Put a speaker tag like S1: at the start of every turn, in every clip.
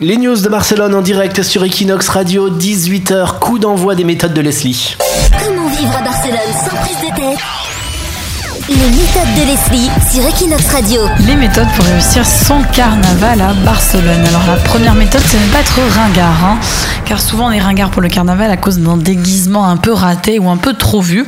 S1: Les news de Barcelone en direct sur Equinox Radio, 18h, coup d'envoi des méthodes de Leslie.
S2: Comment vivre à Barcelone sans prise de Les méthodes de Leslie sur Equinox Radio.
S3: Les méthodes pour réussir son carnaval à Barcelone. Alors la première méthode, c'est ne pas être ringard, hein, car souvent on est ringard pour le carnaval à cause d'un déguisement un peu raté ou un peu trop vu.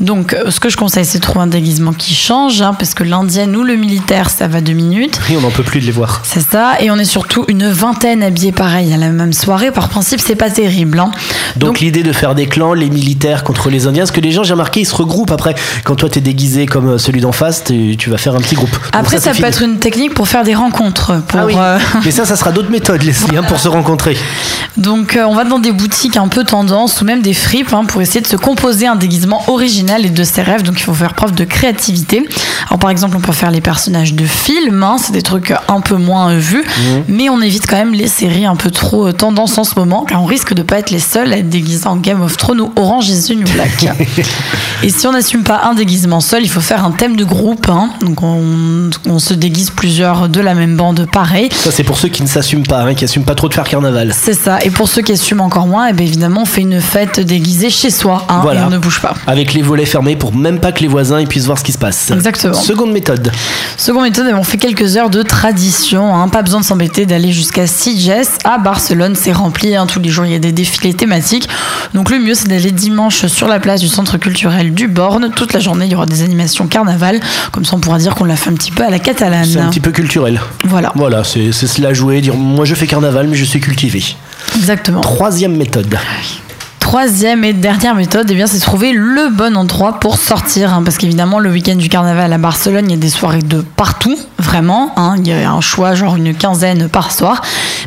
S3: Donc euh, ce que je conseille, c'est de trouver un déguisement qui change, hein, parce que l'indienne ou le militaire, ça va deux minutes.
S1: Et on n'en peut plus de les voir.
S3: C'est ça, et on est surtout une vingtaine habillés pareil à la même soirée. Par principe, c'est pas terrible. hein.
S1: Donc, l'idée de faire des clans, les militaires contre les Indiens, parce que les gens, j'ai remarqué, ils se regroupent après. Quand toi t'es déguisé comme euh, celui d'en face, tu tu vas faire un petit groupe. Donc
S3: Après, ça, peut
S1: fini.
S3: être une technique pour faire des rencontres. Pour,
S1: Ah oui.
S3: euh,
S1: Mais ça, ça sera d'autres méthodes, Leslie, hein, pour se rencontrer.
S3: Donc, euh, on va dans des boutiques un peu tendance ou même des fripes hein, pour essayer de se composer un déguisement original et de ses rêves. Donc, il faut faire preuve de créativité. Alors, par exemple, on peut faire les personnages de films. hein, c'est des trucs un peu moins vus. Mais on évite quand même les séries un peu trop euh, tendance en ce moment, car on risque de pas être les seuls à être déguisés en Game of Thrones ou Orange is the New Black. et si on n'assume pas un déguisement seul, il faut faire un thème de groupe. hein. Donc, on, on se déguise plusieurs de la même bande pareil.
S1: Ça, c'est pour ceux qui ne s'assument pas, hein, qui assument pas trop de faire carnaval.
S3: C'est ça. Et pour ceux qui assument encore moins, eh bien évidemment, on fait une fête déguisée chez soi. hein,
S1: Voilà.
S3: Et on ne bouge pas.
S1: Avec les volets fermés pour même pas que les voisins ils puissent voir ce qui se passe.
S3: Exactement.
S1: Seconde méthode.
S3: Seconde méthode, eh ben, on fait quelques heures de tradition. Pas besoin de s'embêter d'aller jusqu'à Sitges. À Barcelone, c'est rempli. Tous les jours, il y a des défilés thématiques. Donc le mieux, c'est d'aller dimanche sur la place du centre culturel du Born. Toute la journée, il y aura des animations carnaval. Comme ça, on pourra dire qu'on l'a fait un petit peu à la catalane.
S1: C'est un petit peu culturel.
S3: Voilà,
S1: Voilà, c'est c'est cela jouer, dire moi je fais carnaval mais je suis cultivé.
S3: exactement.
S1: Troisième méthode.
S3: Troisième et dernière méthode, eh bien, c'est trouver le bon endroit pour sortir. hein, parce qu'évidemment, le week-end du carnaval à Barcelone, il y a des soirées de partout, vraiment. hein, il y a un choix, genre une quinzaine par soir.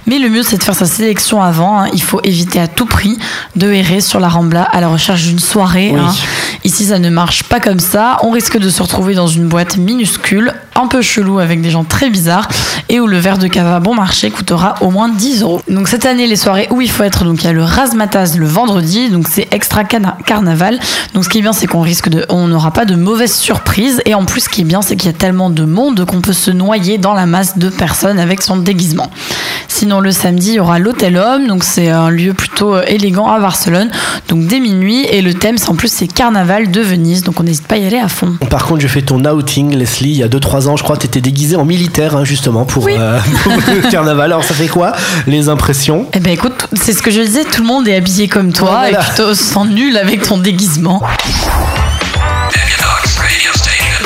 S3: Mais le mieux, c'est de faire sa sélection avant. hein. il faut éviter à tout prix de errer sur la Rambla à la recherche d'une soirée.
S1: Oui.
S3: Ici, ça ne marche pas comme ça. On risque de se retrouver dans une boîte minuscule, un peu chelou avec des gens très bizarres, et où le verre de cava bon marché coûtera au moins 10 euros. Donc cette année, les soirées où il faut être, donc il y a le Razmataz le vendredi, donc c'est extra carnaval. Donc ce qui est bien, c'est qu'on risque de, on n'aura pas de mauvaises surprises, et en plus, ce qui est bien, c'est qu'il y a tellement de monde qu'on peut se noyer dans la masse de personnes avec son déguisement. Sinon, le samedi, il y aura l'Hôtel Homme, donc c'est un lieu plutôt euh, élégant à Barcelone, donc dès minuit, et le thème, c'est en plus, c'est Carnaval de Venise, donc on n'hésite pas à y aller à fond.
S1: Par contre, je fais ton outing, Leslie, il y a 2-3 ans, je crois, tu étais déguisé en militaire, hein, justement, pour,
S3: Oui.
S1: euh, pour le carnaval. Alors, ça fait quoi Les impressions?
S3: Eh ben écoute, c'est ce que je disais, tout le monde est habillé comme toi
S1: Voilà.
S3: et tu te sens nul avec ton déguisement.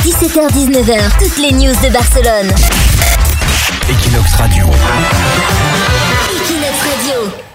S2: 17h-19h, toutes les news de Barcelone. Equinox Radio.
S4: Equinox Radio.